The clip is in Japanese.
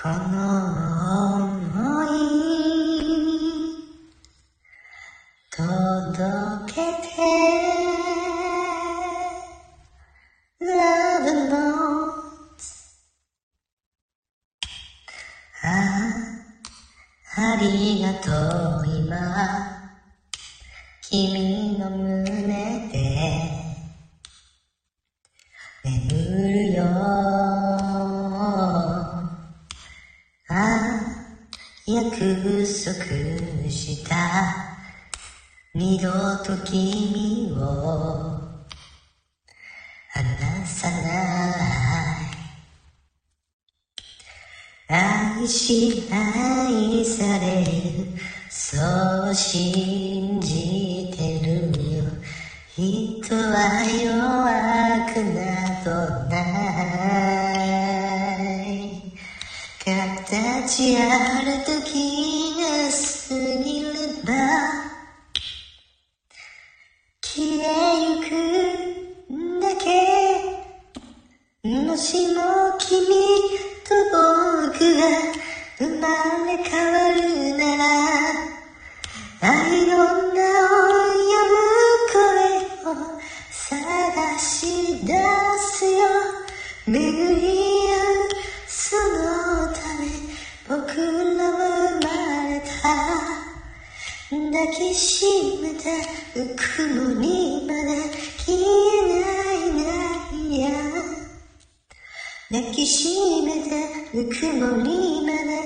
この想い届けて Love notes ああ、ありがとう今。君の胸で眠るよああ約束した。二度と君を離さない。愛し愛されるそう信じてるよ。人は弱くなどない。形ある時が過ぎれば消えゆくんだけもしも君と僕が生まれ変わるなら愛の名を呼ぶ声を探し出すよ。巡り抱きしめたぬくもりまだ消えないないや抱きしめたぬくもりま